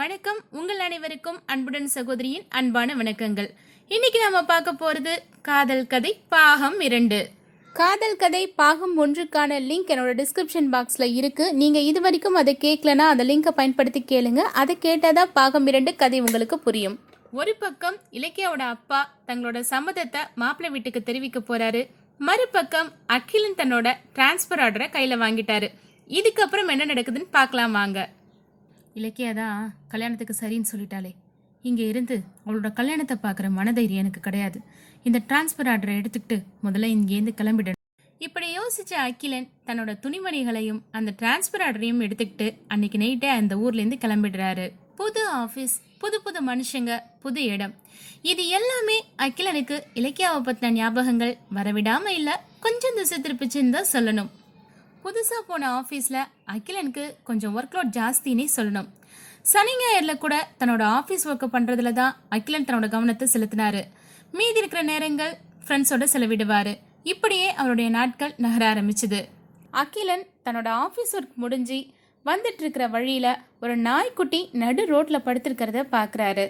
வணக்கம். உங்கள் அனைவருக்கும் அன்புடன் சகோதரியின் அன்பான வணக்கங்கள். இன்னைக்கு நாம பார்க்க போறது காதல் கதை பாகம் இரண்டு. காதல் கதை பாகம் ஒன்றுக்கான லிங்க் என்னோட டிஸ்கிரிப்ஷன் பாக்ஸில் இருக்கு. நீங்க இது வரைக்கும் அதை கேட்கலனா அந்த லிங்கை பயன்படுத்தி கேளுங்க. அதை கேட்டாதான் பாகம் இரண்டு கதை உங்களுக்கு புரியும். ஒரு பக்கம் இலக்கியாவோட அப்பா தங்களோட சம்மதத்தை மாப்பிள்ளை வீட்டுக்கு தெரிவிக்க போறாரு. மறுபக்கம் அகிலன் தன்னோட டிரான்ஸ்பர் ஆர்டரை கையில வாங்கிட்டாரு. இதுக்கப்புறம் என்ன நடக்குதுன்னு பார்க்கலாம் வாங்க. இலக்கியா தான் கல்யாணத்துக்கு சரின்னு சொல்லிட்டாளே. இங்கே இருந்து அவளோட கல்யாணத்தை பார்க்குற மனதைரியம் எனக்கு கிடையாது. இந்த டிரான்ஸ்ஃபர் ஆர்டரை எடுத்துக்கிட்டு முதல்ல இங்கேருந்து கிளம்பிடணும். இப்படி யோசிச்ச அகிலன் தன்னோட துணிமணிகளையும் அந்த டிரான்ஸ்ஃபர் ஆர்டரையும் எடுத்துக்கிட்டு அன்னைக்கு நைட்டே அந்த ஊர்லேருந்து கிளம்பிடுறாரு. புது ஆஃபீஸ் புது புது மனுஷங்க புது இடம். இது எல்லாமே அகிலனுக்கு இலக்கியாவை பற்றின ஞாபகங்கள் வரவிடாமல் இல்லை கொஞ்சம் திசை திருப்பிச்சுன்னு தான் சொல்லணும். புதுசாக போன ஆஃபீஸில் அகிலனுக்கு கொஞ்சம் ஒர்க் லோட் ஜாஸ்தினே சொல்லணும். சனி ஞாயிறில் கூட தன்னோட ஆஃபீஸ் ஒர்க்கை பண்ணுறதுல தான் அகிலன் தன்னோட கவனத்தை செலுத்தினாரு. மீதி இருக்கிற நேரங்கள் ஃப்ரெண்ட்ஸோட செலவிடுவார். இப்படியே அவருடைய நாட்கள் நகர ஆரம்பிச்சுது. அகிலன் தன்னோட ஆஃபீஸ் ஒர்க் முடிஞ்சு வந்துட்டு இருக்கிற வழியில் ஒரு நாய்க்குட்டி நடு ரோட்டில் படுத்திருக்கிறத பார்க்குறாரு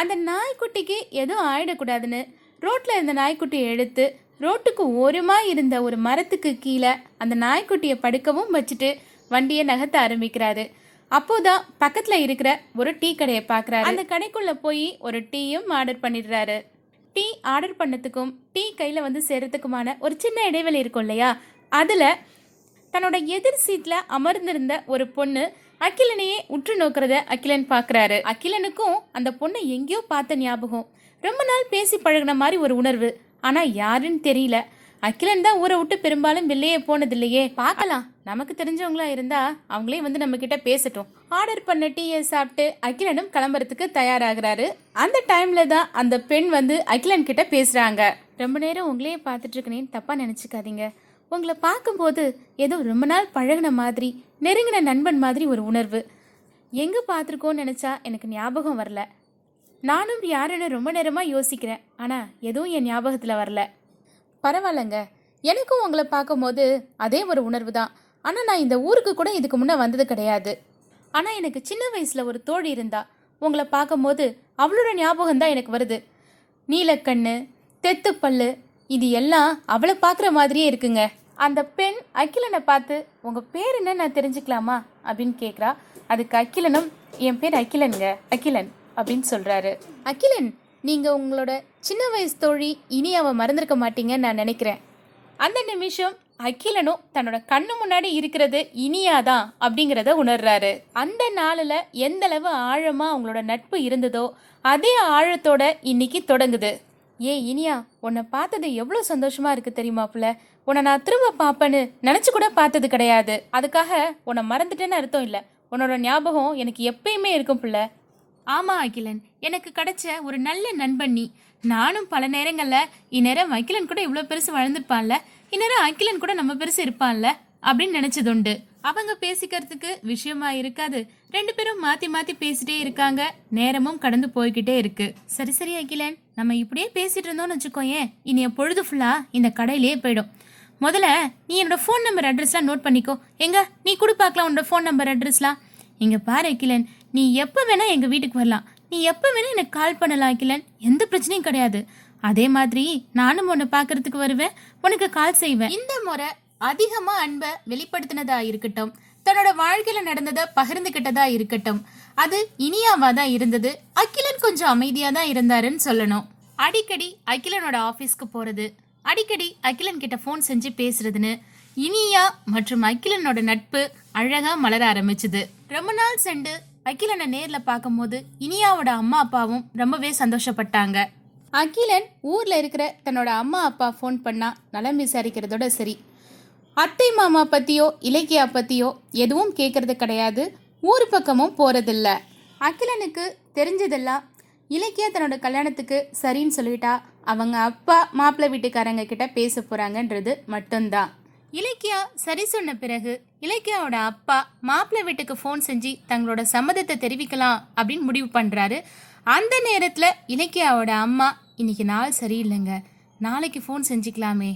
அந்த நாய்க்குட்டிக்கு எதுவும் ஆயிடக்கூடாதுன்னு ரோட்டில் இருந்த நாய்க்குட்டியை எடுத்து ரோட்டுக்கு ஓரமா இருந்த ஒரு மரத்துக்கு கீழே அந்த நாய்க்குட்டியை படுக்கவும் வச்சுட்டு வண்டியை நகர்த்த ஆரம்பிக்கிறாரு. அப்போதான் பக்கத்துல இருக்கிற ஒரு டீ கடையை பார்க்கறாரு. அந்த கடைக்குள்ள போய் ஒரு டீயும் ஆர்டர் பண்ணிடுறாரு. டீ ஆர்டர் பண்ணதுக்கும் டீ கையில வந்து சேர்றதுக்குமான ஒரு சின்ன இடைவெளி இருக்கும் இல்லையா? அதுல தன்னோட எதிர் சீட்ல அமர்ந்திருந்த ஒரு பொண்ணு அகிலனையே உற்று நோக்கிறத அகிலன் பார்க்கறாரு. அகிலனுக்கும் அந்த பொண்ணை எங்கேயோ பார்த்த ஞாபகம். ரொம்ப நாள் பேசி பழகுன மாதிரி ஒரு உணர்வு. ஆனா யாருன்னு தெரியல. அகிலன் தான் ஊரை விட்டு பெரும்பாலும் வெளியே போனது இல்லையே பார்க்கலாம். நமக்கு தெரிஞ்சவங்களா இருந்தா அவங்களே வந்து நம்ம கிட்ட பேசட்டும். ஆர்டர் பண்ண டீயை சாப்பிட்டு அகிலனும் கிளம்புறதுக்கு தயாராகிறாரு. அந்த டைம்ல தான் அந்த பெண் வந்து அகிலன் கிட்ட பேசுறாங்க. ரொம்ப நேரம் உங்களையே பார்த்துட்டு இருக்கனேன்னு தப்பா நினைச்சுக்காதீங்க. உங்களை பார்க்கும்போது ஏதோ ரொம்ப நாள் பழகுன மாதிரி நெருங்கின நண்பன் மாதிரி ஒரு உணர்வு. எங்கே பார்த்துருக்கோன்னு நினச்சா எனக்கு ஞாபகம் வரல. நானும் யாருன்னு ரொம்ப நேரமாக யோசிக்கிறேன். ஆனால் எதுவும் என் ஞாபகத்தில் வரல. பரவாயில்லைங்க. எனக்கும் உங்களை பார்க்கும்போது அதே ஒரு உணர்வு தான். ஆனால் நான் இந்த ஊருக்கு கூட இதுக்கு முன்னே வந்தது கிடையாது. ஆனால் எனக்கு சின்ன வயசில் ஒரு தோழி இருந்தா. உங்களை பார்க்கும்போது அவளோட ஞாபகம் தான் எனக்கு வருது. நீலக்கண்ணு தெத்துப்பல்லு இது எல்லாம் அவளை பார்க்குற மாதிரியே இருக்குங்க. அந்த பெண் அகிலனை பார்த்து உங்கள் பேர் என்ன நான் தெரிஞ்சுக்கலாமா? அப்படின்னு கேட்குறா அதுக்கு அகிலனும் என் பேர் அகிலனுங்க அகிலன். அப்படின்னு சொல்கிறாரு அகிலன் நீங்கள் உங்களோட சின்ன வயசு தோழி இனி அவ மறந்துருக்க மாட்டீங்கன்னு நான் நினைக்கிறேன். அந்த நிமிஷம் அகிலனும் தன்னோட கண்ணு முன்னாடி இருக்கிறது இனியாதான் அப்படிங்கிறத உணர்றாரு. அந்த நாளில் எந்த அளவு ஆழமா அவங்களோட நட்பு இருந்ததோ அதே ஆழத்தோட இன்னைக்கு தொடங்குது. ஏ இனியா உன்னை பார்த்தது எவ்வளோ சந்தோஷமா இருக்கு தெரியுமா புள்ள உன்னை நான் திரும்ப பார்ப்பேன்னு நினச்சி கூட பார்த்தது கிடையாது. அதுக்காக உன்னை மறந்துட்டேன்னு அர்த்தம் இல்லை. உன்னோட ஞாபகம் எனக்கு எப்பயுமே இருக்கும் புள்ள ஆமா அகிலன். எனக்கு கிடைச்ச ஒரு நல்ல நண்பன் நீ. நானும் பல நேரங்கள்ல இந்நேரம் அகிலன் கூட இவ்வளவு பெருசு வளர்ந்துருப்பான்ல. இந்நேரம் அகிலன் கூட நம்ம பெருசு இருப்பான்ல அப்படின்னு நினைச்சதுண்டு. அவங்க பேசிக்கிறதுக்கு விஷயமா இருக்காது. ரெண்டு பேரும் மாத்தி மாத்தி பேசிட்டே இருக்காங்க. நேரமும் கடந்து போய்கிட்டே இருக்கு. சரி சரி அகிலன். நம்ம இப்படியே பேசிட்டு இருந்தோம்னு வச்சுக்கோயேன் இனி பொழுது ஃபுல்லா இந்த கடையிலேயே போயிடும். முதல்ல நீ என்னோட ஃபோன் நம்பர் அட்ரஸ்லாம் நோட் பண்ணிக்கோ. எங்க? நீ கொடு பார்க்கலாம் உன்னோட ஃபோன் நம்பர் அட்ரஸ்லாம் இங்க பாரு அகிலன். நீ எப்போ வேணா எங்கள் வீட்டுக்கு வரலாம். நீ எப்போ வேணா எனக்கு கால் பண்ணலாம் அகிலன். எந்த பிரச்சனையும் கிடையாது. அதே மாதிரி நானும் உன்னை பார்க்கறதுக்கு வருவேன். உனக்கு கால் செய்வேன். இந்த முறை அதிகமாக அன்பை வெளிப்படுத்தினதா இருக்கட்டும். தன்னோட வாழ்க்கையில நடந்ததை பகிர்ந்துகிட்டதா இருக்கட்டும். அது இனியாவா தான் இருந்தது. அகிலன் கொஞ்சம் அமைதியா தான் இருந்தாருன்னு சொல்லணும். அடிக்கடி அகிலனோட ஆஃபீஸ்க்கு போறது அடிக்கடி அகிலன் கிட்ட ஃபோன் செஞ்சு பேசுறதுன்னு இனியா மற்றும் அகிலனோட நட்பு அழகா மலர ஆரம்பிச்சுது. ரொம்ப நாள் சென்று அகிலனை நேர்ல பார்க்கும்போது இனியாவோட அம்மா அப்பாவும் ரொம்பவே சந்தோஷப்பட்டாங்க. அகிலன் ஊர்ல இருக்கிற தன்னோட அம்மா அப்பா ஃபோன் பண்ணா நலம் விசாரிக்கிறதோட சரி. அத்தை மாமா பத்தியோ இலக்கியா பத்தியோ எதுவும் கேட்கறது கிடையாது. ஊர் பக்கமும் போறதில்ல. அகிலனுக்கு தெரிஞ்சதெல்லாம் இலக்கியா தன்னோட கல்யாணத்துக்கு சரின்னு சொல்லிட்டா அவங்க அப்பா மாப்பிள்ளை வீட்டுக்காரங்க கிட்ட பேச போறாங்கன்றது மட்டும்தான். இலக்கியா சரி சொன்ன பிறகு இலக்கியாவோட அப்பா மாப்பிள்ளை வீட்டுக்கு ஃபோன் செஞ்சு தங்களோட சம்மதத்தை தெரிவிக்கலாம் அப்படின்னு முடிவு பண்ணுறாரு அந்த நேரத்தில் இலக்கியாவோட அம்மா இன்னைக்கு நாள் சரியில்லைங்க. நாளைக்கு ஃபோன் செஞ்சுக்கலாமே.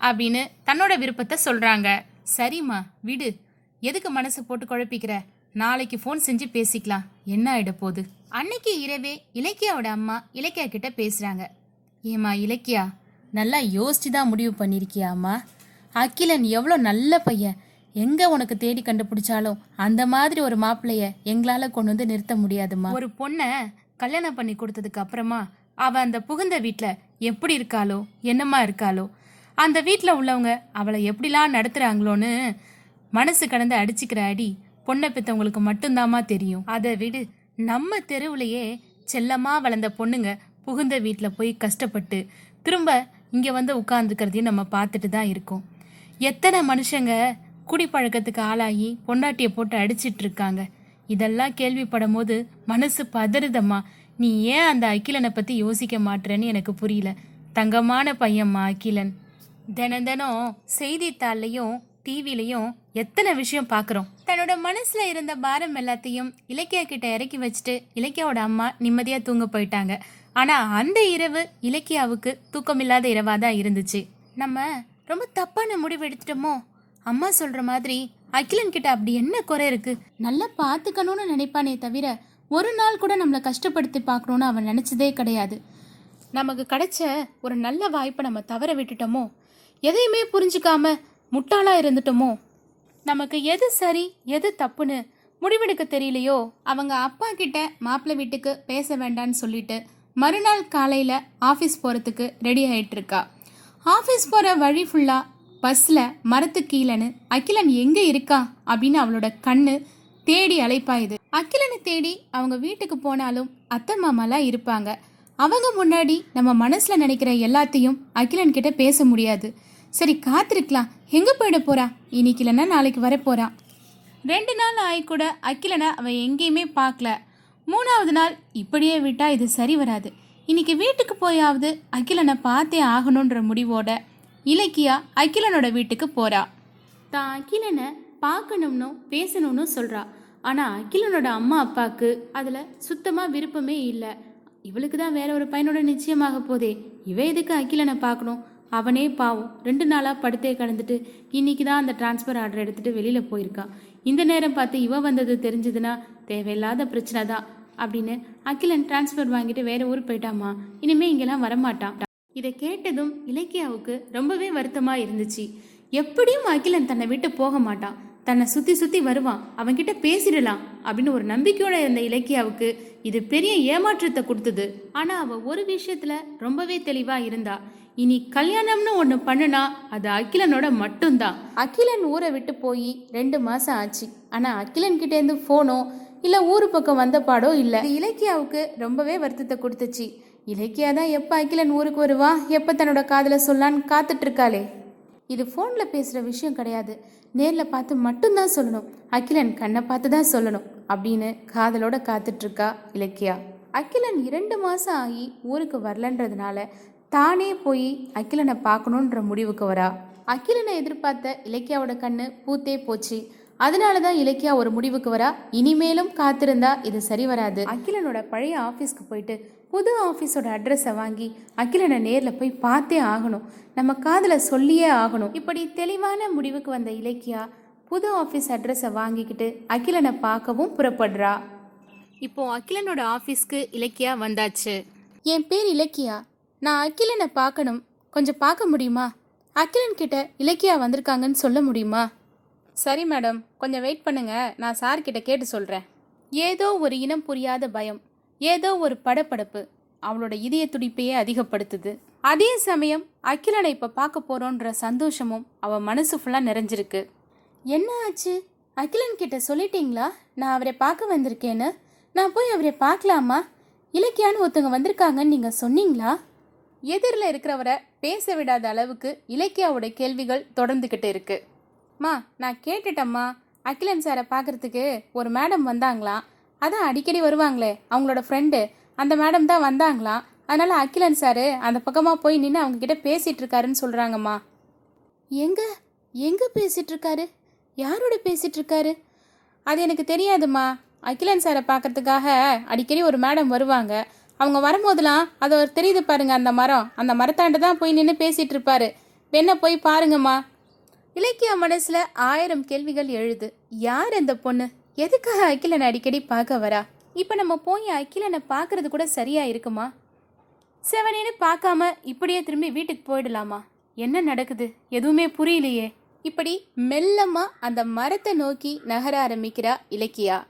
அப்படின்னு தன்னோட விருப்பத்தை சொல்கிறாங்க சரிம்மா விடு. எதுக்கு மனசு போட்டு குழப்பிக்கிற? நாளைக்கு ஃபோன் செஞ்சு பேசிக்கலாம். என்ன ஆகிட போகுது? அன்னைக்கு இரவே இலக்கியாவோட அம்மா இலக்கியா கிட்ட பேசுகிறாங்க ஏம்மா இலக்கியா நல்லா யோசிச்சு தான் முடிவு பண்ணியிருக்கியாம்மா அகிலன் எவ்வளோ நல்ல பையன். எங்க உனக்கு தேடி கண்டுபிடிச்சாலும் அந்த மாதிரி ஒரு மாப்பிள்ளைய எங்களால கொண்டு வந்து நிறுத்த முடியாதுமா ஒரு பொண்ணை கல்யாணம் பண்ணி கொடுத்ததுக்கு அப்புறமா அவ அந்த புகுந்த வீட்டுல எப்படி இருக்காளோ என்னமா இருக்காளோ அந்த வீட்டுல உள்ளவங்க அவளை எப்படிலாம் நடத்துறாங்களோன்னு மனசு கடந்து அடிச்சுக்கிற அடி பொண்ணை பெத்தவங்களுக்கு மட்டும்தாம்மா தெரியும். அதை விடு. நம்ம தெருவுலையே செல்லமா வளர்ந்த பொண்ணுங்க புகுந்த வீட்டில் போய் கஷ்டப்பட்டு திரும்ப இங்கே வந்து உட்கார்ந்துக்கிறதையும் நம்ம பார்த்துட்டு தான் இருக்கோம். எத்தனை மனுஷங்க குடிப்பழக்கத்துக்கு ஆளாகி பொண்டாட்டியை போட்டு அடிச்சிட்டு இருக்காங்க இதெல்லாம் கேள்விப்படும் போது மனசு பதறுதம்மா. நீ ஏன் அந்த அகிலனை பற்றி யோசிக்க மாட்டேன்னு எனக்கு புரியல. தங்கமான பையன்மா அகிலன். தினம் தினம் செய்தித்தாள்லையும் டிவிலையும் எத்தனை விஷயம் பார்க்குறோம் தன்னோட மனசுல இருந்த பாரம் எல்லாத்தையும் இலக்கியா கிட்ட இறக்கி வச்சுட்டு இலக்கியாவோட அம்மா நிம்மதியா தூங்க போயிட்டாங்க. ஆனா அந்த இரவு இலக்கியாவுக்கு தூக்கமில்லாத இரவா தான் இருந்துச்சு. நம்ம ரொம்ப தப்பான முடிவு எடுத்துட்டோமோ? அம்மா சொல்ற மாதிரி அகிலன் கிட்ட அப்படி என்ன குறை இருக்கு? நல்லா பார்த்துக்கணும்னு நினைப்பானே தவிர ஒரு நாள் கூட நம்மளை கஷ்டப்படுத்தி பார்க்கணுன்னு அவன் நினச்சதே கிடையாது. நமக்கு கிடைச்ச ஒரு நல்ல வாய்ப்பை நம்ம தவற விட்டுட்டோமோ? எதையுமே புரிஞ்சுக்காம முட்டாளா இருந்துட்டோமோ? நமக்கு எது சரி எது தப்புன்னு முடிவெடுக்க தெரியலையோ அவங்க அப்பா கிட்ட மாப்பிள்ளை வீட்டுக்கு பேச வேண்டான்னு சொல்லிட்டு மறுநாள் காலையில் ஆஃபீஸ் போகிறதுக்கு ரெடி ஆயிட்டு இருக்கா ஆஃபீஸ் போகிற வழி ஃபுல்லாக பஸ்ஸில் மரத்து கீழன்னு அகிலன் எங்கே இருக்கா? அப்படின்னு அவளோட கண்ணு தேடி அழைப்பாயுது அகிலனை தேடி அவங்க வீட்டுக்கு போனாலும் அத்தை மாமாலாம் இருப்பாங்க. அவங்க முன்னாடி நம்ம மனசில் நினைக்கிற எல்லாத்தையும் அகிலன் கிட்ட பேச முடியாது. சரி காத்திருக்கலாம். எங்கே போயிட போறா? இன்னைக்கு இல்லைன்னா நாளைக்கு வர போறா? ரெண்டு நாள் ஆகி கூட அகிலனை அவன் எங்கேயுமே பார்க்கல. மூணாவது நாள் இப்படியே விட்டா இது சரி வராது. இன்னைக்கு வீட்டுக்கு போயாவது அகிலனை பார்த்தே ஆகணுன்ற முடிவோட இலக்கியா அகிலனோட வீட்டுக்கு போறா. தான் அகிலனை பார்க்கணும்னு பேசணும்னு சொல்றா. ஆனா அகிலனோட அம்மா அப்பாவுக்கு அதுல சுத்தமா விருப்பமே இல்லை. இவளுக்கு தான் வேற ஒரு பையனோட நிச்சயமாக போதே. இவ எதுக்கு அகிலனை பார்க்கணும்? அவனே பாவம். ரெண்டு நாளாக படுத்தே கடந்துட்டு இன்னைக்கு தான் அந்த டிரான்ஸ்ஃபர் ஆர்டர் எடுத்துட்டு வெளியில் போயிருக்கான் இந்த நேரம் பார்த்து இவ வந்தது தெரிஞ்சதுன்னா தேவையில்லாத பிரச்சனை தான். அப்படின்னு அகிலன் டிரான்ஸ்ஃபர் வாங்கிட்டு வேற ஊர் போயிட்டாமா இனிமே இங்கெல்லாம் வரமாட்டான். இதை கேட்டதும் இலக்கியாவுக்கு ரொம்பவே வருத்தமா இருந்துச்சு. எப்படியும் அகிலன் தன்னை விட்டு போக மாட்டான். தன்னை சுத்தி சுத்தி வருவான். அவன்கிட்ட பேசிடலாம் அப்படின்னு ஒரு நம்பிக்கையோட இருந்த இலக்கியாவுக்கு இது பெரிய ஏமாற்றத்தை கொடுத்தது. ஆனா அவ ஒரு விஷயத்துல ரொம்பவே தெளிவா இருந்தா. இனி கல்யாணம்னு ஒன்று பண்ணுனா அது அகிலனோட மட்டும்தான். அகிலன் ஊரை விட்டு போய் ரெண்டு மாசம் ஆச்சு. ஆனா அகிலன் கிட்ட இருந்து போனோ இல்ல ஊரு பக்கம் வந்த பாடோ இல்ல. இலக்கியாவுக்கு ரொம்பவே வருத்தத்தை கொடுத்துச்சு. இலக்கியா தான் எப்போ அகிலன் ஊருக்கு வருவா? எப்போ தன்னோட காதில் சொல்லான்னு காத்துட்ருக்காளே. இது ஃபோனில் பேசுகிற விஷயம் கிடையாது. நேரில் பார்த்து மட்டும்தான் சொல்லணும். அகிலன் கண்ணை பார்த்து தான் சொல்லணும் அப்படின்னு காதலோட காத்துட்ருக்கா இலக்கியா. அகிலன் இரண்டு மாதம் ஆகி ஊருக்கு வரலன்றதுனால தானே போய் அகிலனை பார்க்கணுன்ற முடிவுக்கு வரா. அகிலனை எதிர்பார்த்த இலக்கியாவோட கண்ணு பூத்தே போச்சு. அதனால தான் இலக்கியா ஒரு முடிவுக்கு வரா. இனிமேலும் காத்திருந்தா இது சரி வராது. அகிலனோட பழைய ஆஃபீஸ்க்கு போயிட்டு புது ஆஃபீஸோட அட்ரஸை வாங்கி அகிலனை நேரில் போய் பார்த்தே ஆகணும். நம்ம காதில் சொல்லியே ஆகணும். இப்படி தெளிவான முடிவுக்கு வந்த இலக்கியா புது ஆஃபீஸ் அட்ரஸை வாங்கிக்கிட்டு அகிலனை பார்க்கவும் புறப்படுறா. இப்போ அகிலனோட ஆஃபீஸ்க்கு இலக்கியா வந்தாச்சு. என் பேர் இலக்கியா. நான் அகிலனை பார்க்கணும். கொஞ்சம் பார்க்க முடியுமா? அகிலன் கிட்ட இலக்கியா வந்திருக்காங்கன்னு சொல்ல முடியுமா? சரி மேடம் கொஞ்சம் வெயிட் பண்ணுங்க. நான் சார்கிட்ட கேட்டு சொல்கிறேன் ஏதோ ஒரு இனம் புரியாத பயம் ஏதோ ஒரு படப்படப்பு அவளோட இதய துடிப்பையே அதிகப்படுத்துது. அதே சமயம் அகிலனை இப்போ பார்க்க போகிறோன்ற சந்தோஷமும் அவள் மனசு ஃபுல்லாக நிறைஞ்சிருக்கு. என்ன ஆச்சு? அகிலன் கிட்ட சொல்லிட்டீங்களா? நான் அவரை பார்க்க வந்திருக்கேன்னு. நான் போய் அவரை பார்க்கலாமா? இலக்கியான்னு ஒருத்தவங்க வந்திருக்காங்கன்னு நீங்கள் சொன்னீங்களா? எதிரில் இருக்கிறவரை பேச விடாத அளவுக்கு இலக்கியாவோட கேள்விகள் தொடர்ந்துக்கிட்டு இருக்குது மா நான் கேட்டுட்டேம்மா. அகிலன் சாரை பார்க்கறதுக்கு ஒரு மேடம் வந்தாங்களாம் அதான் அடிக்கடி வருவாங்களே அவங்களோட ஃப்ரெண்டு அந்த மேடம் தான் வந்தாங்களாம் அதனால் அகிலன் சாரு அந்த பக்கமாக போய் நின்று அவங்க கிட்ட இருக்காருன்னு சொல்கிறாங்கம்மா எங்கே? எங்கே பேசிட்டு இருக்காரு? யாரோட பேசிகிட்ருக்காரு இருக்காரு? அது எனக்கு தெரியாதும்மா. அகிலன் சாரை பார்க்கறதுக்காக அடிக்கடி ஒரு மேடம் வருவாங்க. அவங்க வரும்போதெல்லாம் அது ஒரு தெரியுது பாருங்க அந்த மரம். அந்த மரத்தாண்ட தான் போய் நின்று பேசிட்டு இருப்பாரு. வேணா போய் பாருங்கம்மா. இலக்கியா மனசுல ஆயிரம் கேள்விகள் எழுது. யார் அந்த பொண்ணு? எதுக்காக அகிலனை அடிக்கடி பார்க்க வரா? இப்போ நம்ம போய் அகிலனை பார்க்கறது கூட சரியா இருக்குமா? செவனேன்னு பார்க்காம இப்படியே திரும்பி வீட்டுக்கு போயிடலாமா? என்ன நடக்குது? எதுவுமே புரியலையே. இப்படி மெல்லமா அந்த மரத்தை நோக்கி நகர ஆரம்பிக்கிறா இலக்கியா.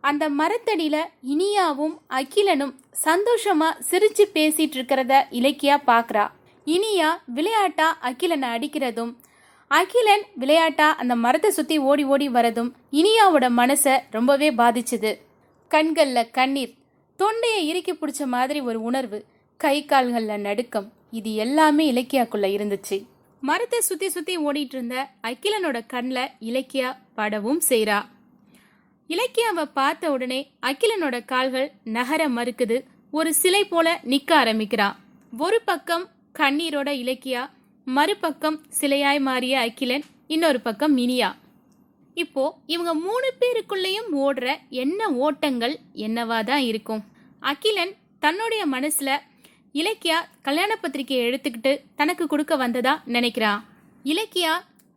அந்த மரத்தடியில இனியாவும் அகிலனும் சந்தோஷமா சிரிச்சு பேசிட்டு இருக்கிறத இலக்கியா பாக்குறா. இனியா விளையாட்டா அகிலனை அடிக்கிறதும் அகிலன் விளையாட்டா அந்த மரத்தை சுத்தி ஓடி ஓடி வரதும் இனியாவோட மனசை ரொம்பவே பாதிச்சுது. கண்களில் கண்ணீர் தொண்டையை இறுக்கி பிடிச்ச மாதிரி ஒரு உணர்வு கை கால்களில் நடுக்கம் இது எல்லாமே இலக்கியாக்குள்ள இருந்துச்சு. மரத்தை சுத்தி சுத்தி ஓடிட்டு இருந்த அகிலனோட கண்ணில் இலக்கியா படவும் செய்கிறா இலக்கியாவை பார்த்த உடனே அகிலனோட கால்கள் நகர மறுக்குது ஒரு சிலை போல நிக்க ஆரம்பிக்கிறான் ஒரு பக்கம் கண்ணீரோட இலக்கியா மறுபக்கம் சிலையாய் மாறிய அகிலன் இன்னொரு பக்கம் இனியா இப்போ இவங்க மூணு பேருக்குள்ளேயும் ஓடுற என்ன ஓட்டங்கள் என்னவா தான் இருக்கும்? அகிலன் தன்னுடைய மனசுல இலக்கியா கல்யாண பத்திரிக்கையை எடுத்துக்கிட்டு தனக்கு கொடுக்க வந்ததா நினைக்கிறா? இலக்கியா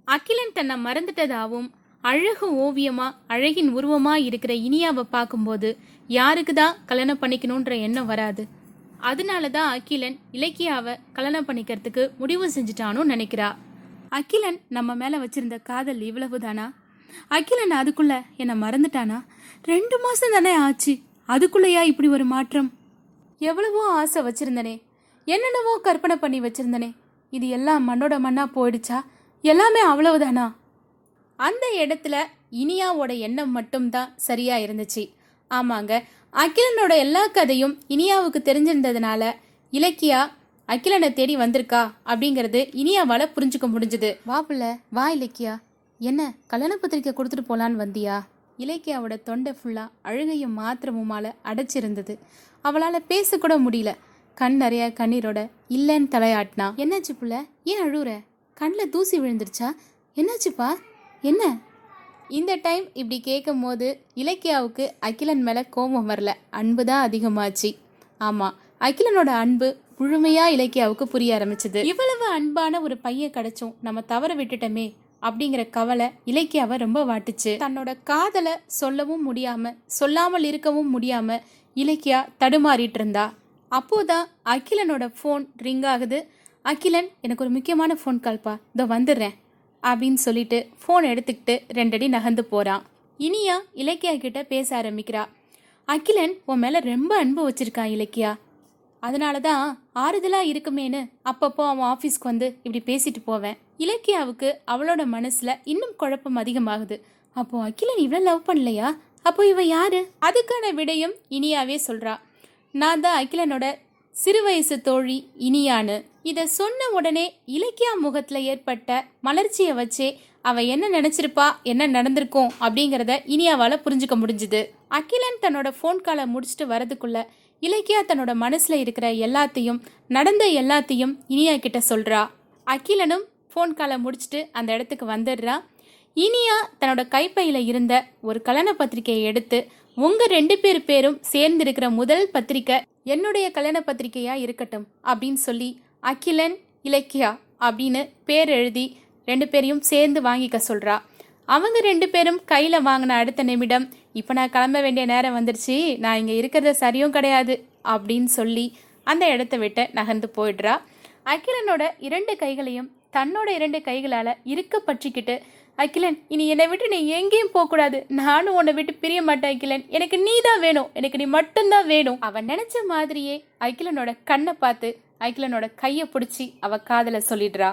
அகிலன் தன்னை மறந்துட்டதாவும் அழகு ஓவியமா அழகின் உருவமா இருக்கிற இனியாவை பார்க்கும்போது யாருக்கு தான் கல்யாணம் பண்ணிக்கணுன்ற எண்ணம் வராது? அதனால தான் அகிலன் இலக்கியாவை கல்யாணம் பண்ணிக்கிறதுக்கு முடிவு செஞ்சுட்டானு நினைக்கிறா. அகிலன் நம்ம மேலே வச்சிருந்த காதல் இவ்வளவுதானா? அகிலன் அதுக்குள்ள என்னை மறந்துட்டானா? ரெண்டு மாதம் தானே ஆச்சு. அதுக்குள்ளேயா இப்படி ஒரு மாற்றம்? எவ்வளவோ ஆசை வச்சிருந்தனே. என்னென்னவோ கற்பனை பண்ணி வச்சிருந்தனே. இது எல்லாம் மண்ணோட மண்ணாக போயிடுச்சா? எல்லாமே அவ்வளவுதானா? அந்த இடத்துல இனியாவோட எண்ணம் மட்டும்தான் சரியாக இருந்துச்சு. ஆமாங்க அகிலனோட எல்லா கதையும் இனியாவுக்கு தெரிஞ்சிருந்ததுனால இலக்கியா அகிலனை தேடி வந்திருக்கா? அப்படிங்கிறது இனியாவால் புரிஞ்சுக்க முடிஞ்சுது. வா புள்ள வா இலக்கியா. என்ன கல்யாண பத்திரிக்கை கொடுத்துட்டு போலான்னு வந்தியா? இலக்கியாவோட தொண்டை ஃபுல்லாக அழுகையும் மாத்திரமுமால அடைச்சிருந்தது. அவளால் பேசக்கூட முடியல. கண் நிறைய கண்ணீரோட இல்லைன்னு தலையாட்டினா? என்னாச்சு புள்ள? ஏன் அழுகுற கண்ணில் தூசி விழுந்துருச்சா? என்னாச்சுப்பா? என்ன? இந்த டைம் இப்படி கேட்கும் போது இலக்கியாவுக்கு அகிலன் மேலே கோபம் வரல. அன்பு தான் அதிகமாச்சு. ஆமாம் அகிலனோட அன்பு முழுமையா இலக்கியாவுக்கு புரிய ஆரம்பிச்சது. இவ்வளவு அன்பான ஒரு பையன் கிடைச்சும் நம்ம தவற விட்டுட்டோமே அப்படிங்கிற கவலை இலக்கியாவை ரொம்ப வாட்டுச்சு. தன்னோட காதலை சொல்லவும் முடியாம சொல்லாமல் இருக்கவும் முடியாம இலக்கியா தடுமாறிட்டு இருந்தா. அப்போதான் அகிலனோட ஃபோன் ரிங் ஆகுது. அகிலன் எனக்கு ஒரு முக்கியமான ஃபோன் கால்ப்பா இதோ வந்துடுறேன். அப்படின்னு சொல்லிட்டு ஃபோன் எடுத்துக்கிட்டு ரெண்டடி நகர்ந்து போகிறான் இனியா இலக்கியா கிட்ட பேச ஆரம்பிக்கிறா. அகிலன் உன் மேலே ரொம்ப அன்பு வச்சிருக்கான் இலக்கியா. அதனால தான் ஆறுதலாக இருக்குமேன்னு அப்பப்போ அவன் ஆஃபீஸ்க்கு வந்து இப்படி பேசிட்டு போவேன். இலக்கியாவுக்கு அவளோட மனசில் இன்னும் குழப்பம் அதிகமாகுது. அப்போ அகிலன் இவ்வளோ லவ் பண்ணலையா? அப்போ இவ யாரு? அதுக்கான விடையும் இனியாவே சொல்றா. நான் தான் அகிலனோட சிறுவயசு தோழி இனியான்னு இதை சொன்ன உடனே இலக்கியா முகத்தில் ஏற்பட்ட மலர்ச்சியை வச்சே அவ என்ன நினைச்சிருப்பா என்ன நடந்திருக்கும் அப்படிங்கிறத இனியாவால் புரிஞ்சுக்க முடிஞ்சுது. அகிலன் தன்னோட ஃபோன் காலை முடிச்சுட்டு வரதுக்குள்ள இலக்கியா தன்னோட மனசில் இருக்கிற எல்லாத்தையும் நடந்த எல்லாத்தையும் இனியா கிட்ட சொல்கிறா அகிலனும் ஃபோன் காலை முடிச்சுட்டு அந்த இடத்துக்கு வந்துடுறா. இனியா தன்னோட கைப்பையில் இருந்த ஒரு கலன பத்திரிக்கையை எடுத்து உங்கள் ரெண்டு பேர் பேரும் சேர்ந்து இருக்கிற முதல் பத்திரிக்கை என்னுடைய கல்யாண பத்திரிக்கையா இருக்கட்டும் அப்படின்னு சொல்லி அகிலன் இலக்கியா அப்படின்னு பேர் எழுதி ரெண்டு பேரையும் சேர்ந்து வாங்கிக்க சொல்றா. அவங்க ரெண்டு பேரும் கையில் வாங்கின அடுத்த நிமிடம் இப்போ நான் கிளம்ப வேண்டிய நேரம் வந்துருச்சு நான் இங்கே இருக்கிறது சரியும் கிடையாது அப்படின்னு சொல்லி அந்த இடத்த விட்டு நகர்ந்து போயிடுறா. அகிலனோட இரண்டு கைகளையும் தன்னோட இரண்டு கைகளால் இருக்க பற்றிக்கிட்டு அகிலன் இனி என்னை விட்டு நீ எங்கேயும் போகக்கூடாது. நானும் உன்னை விட்டு பிரிய மாட்டேன் அகிலன். எனக்கு நீ தான் வேணும். எனக்கு நீ மட்டும்தான் வேணும். அவன் நினைச்ச மாதிரியே அகிலனோட கண்ணை பார்த்து அகிலனோட கையை பிடிச்சி அவ காதல சொல்லிடுறா.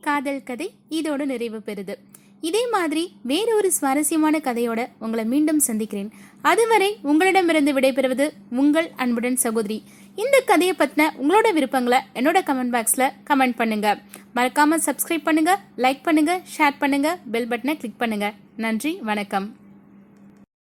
காதல் கதை இதோடு நிறைவு பெறுது. இதே மாதிரி வேறொரு சுவாரஸ்யமான கதையோட உங்களை மீண்டும் சந்திக்கிறேன். அதுவரை உங்களிடமிருந்து விடைபெறுவது உங்கள் அன்புடன் சகோதரி இந்த கதையை பற்றின உங்களோட விருப்பங்களை என்னோட கமெண்ட் பாக்ஸில் கமெண்ட் பண்ணுங்க. மறக்காமல் சப்ஸ்கிரைப் பண்ணுங்க லைக் பண்ணுங்க ஷேர் பண்ணுங்க பெல் பட்டனை கிளிக் பண்ணுங்க. நன்றி வணக்கம்.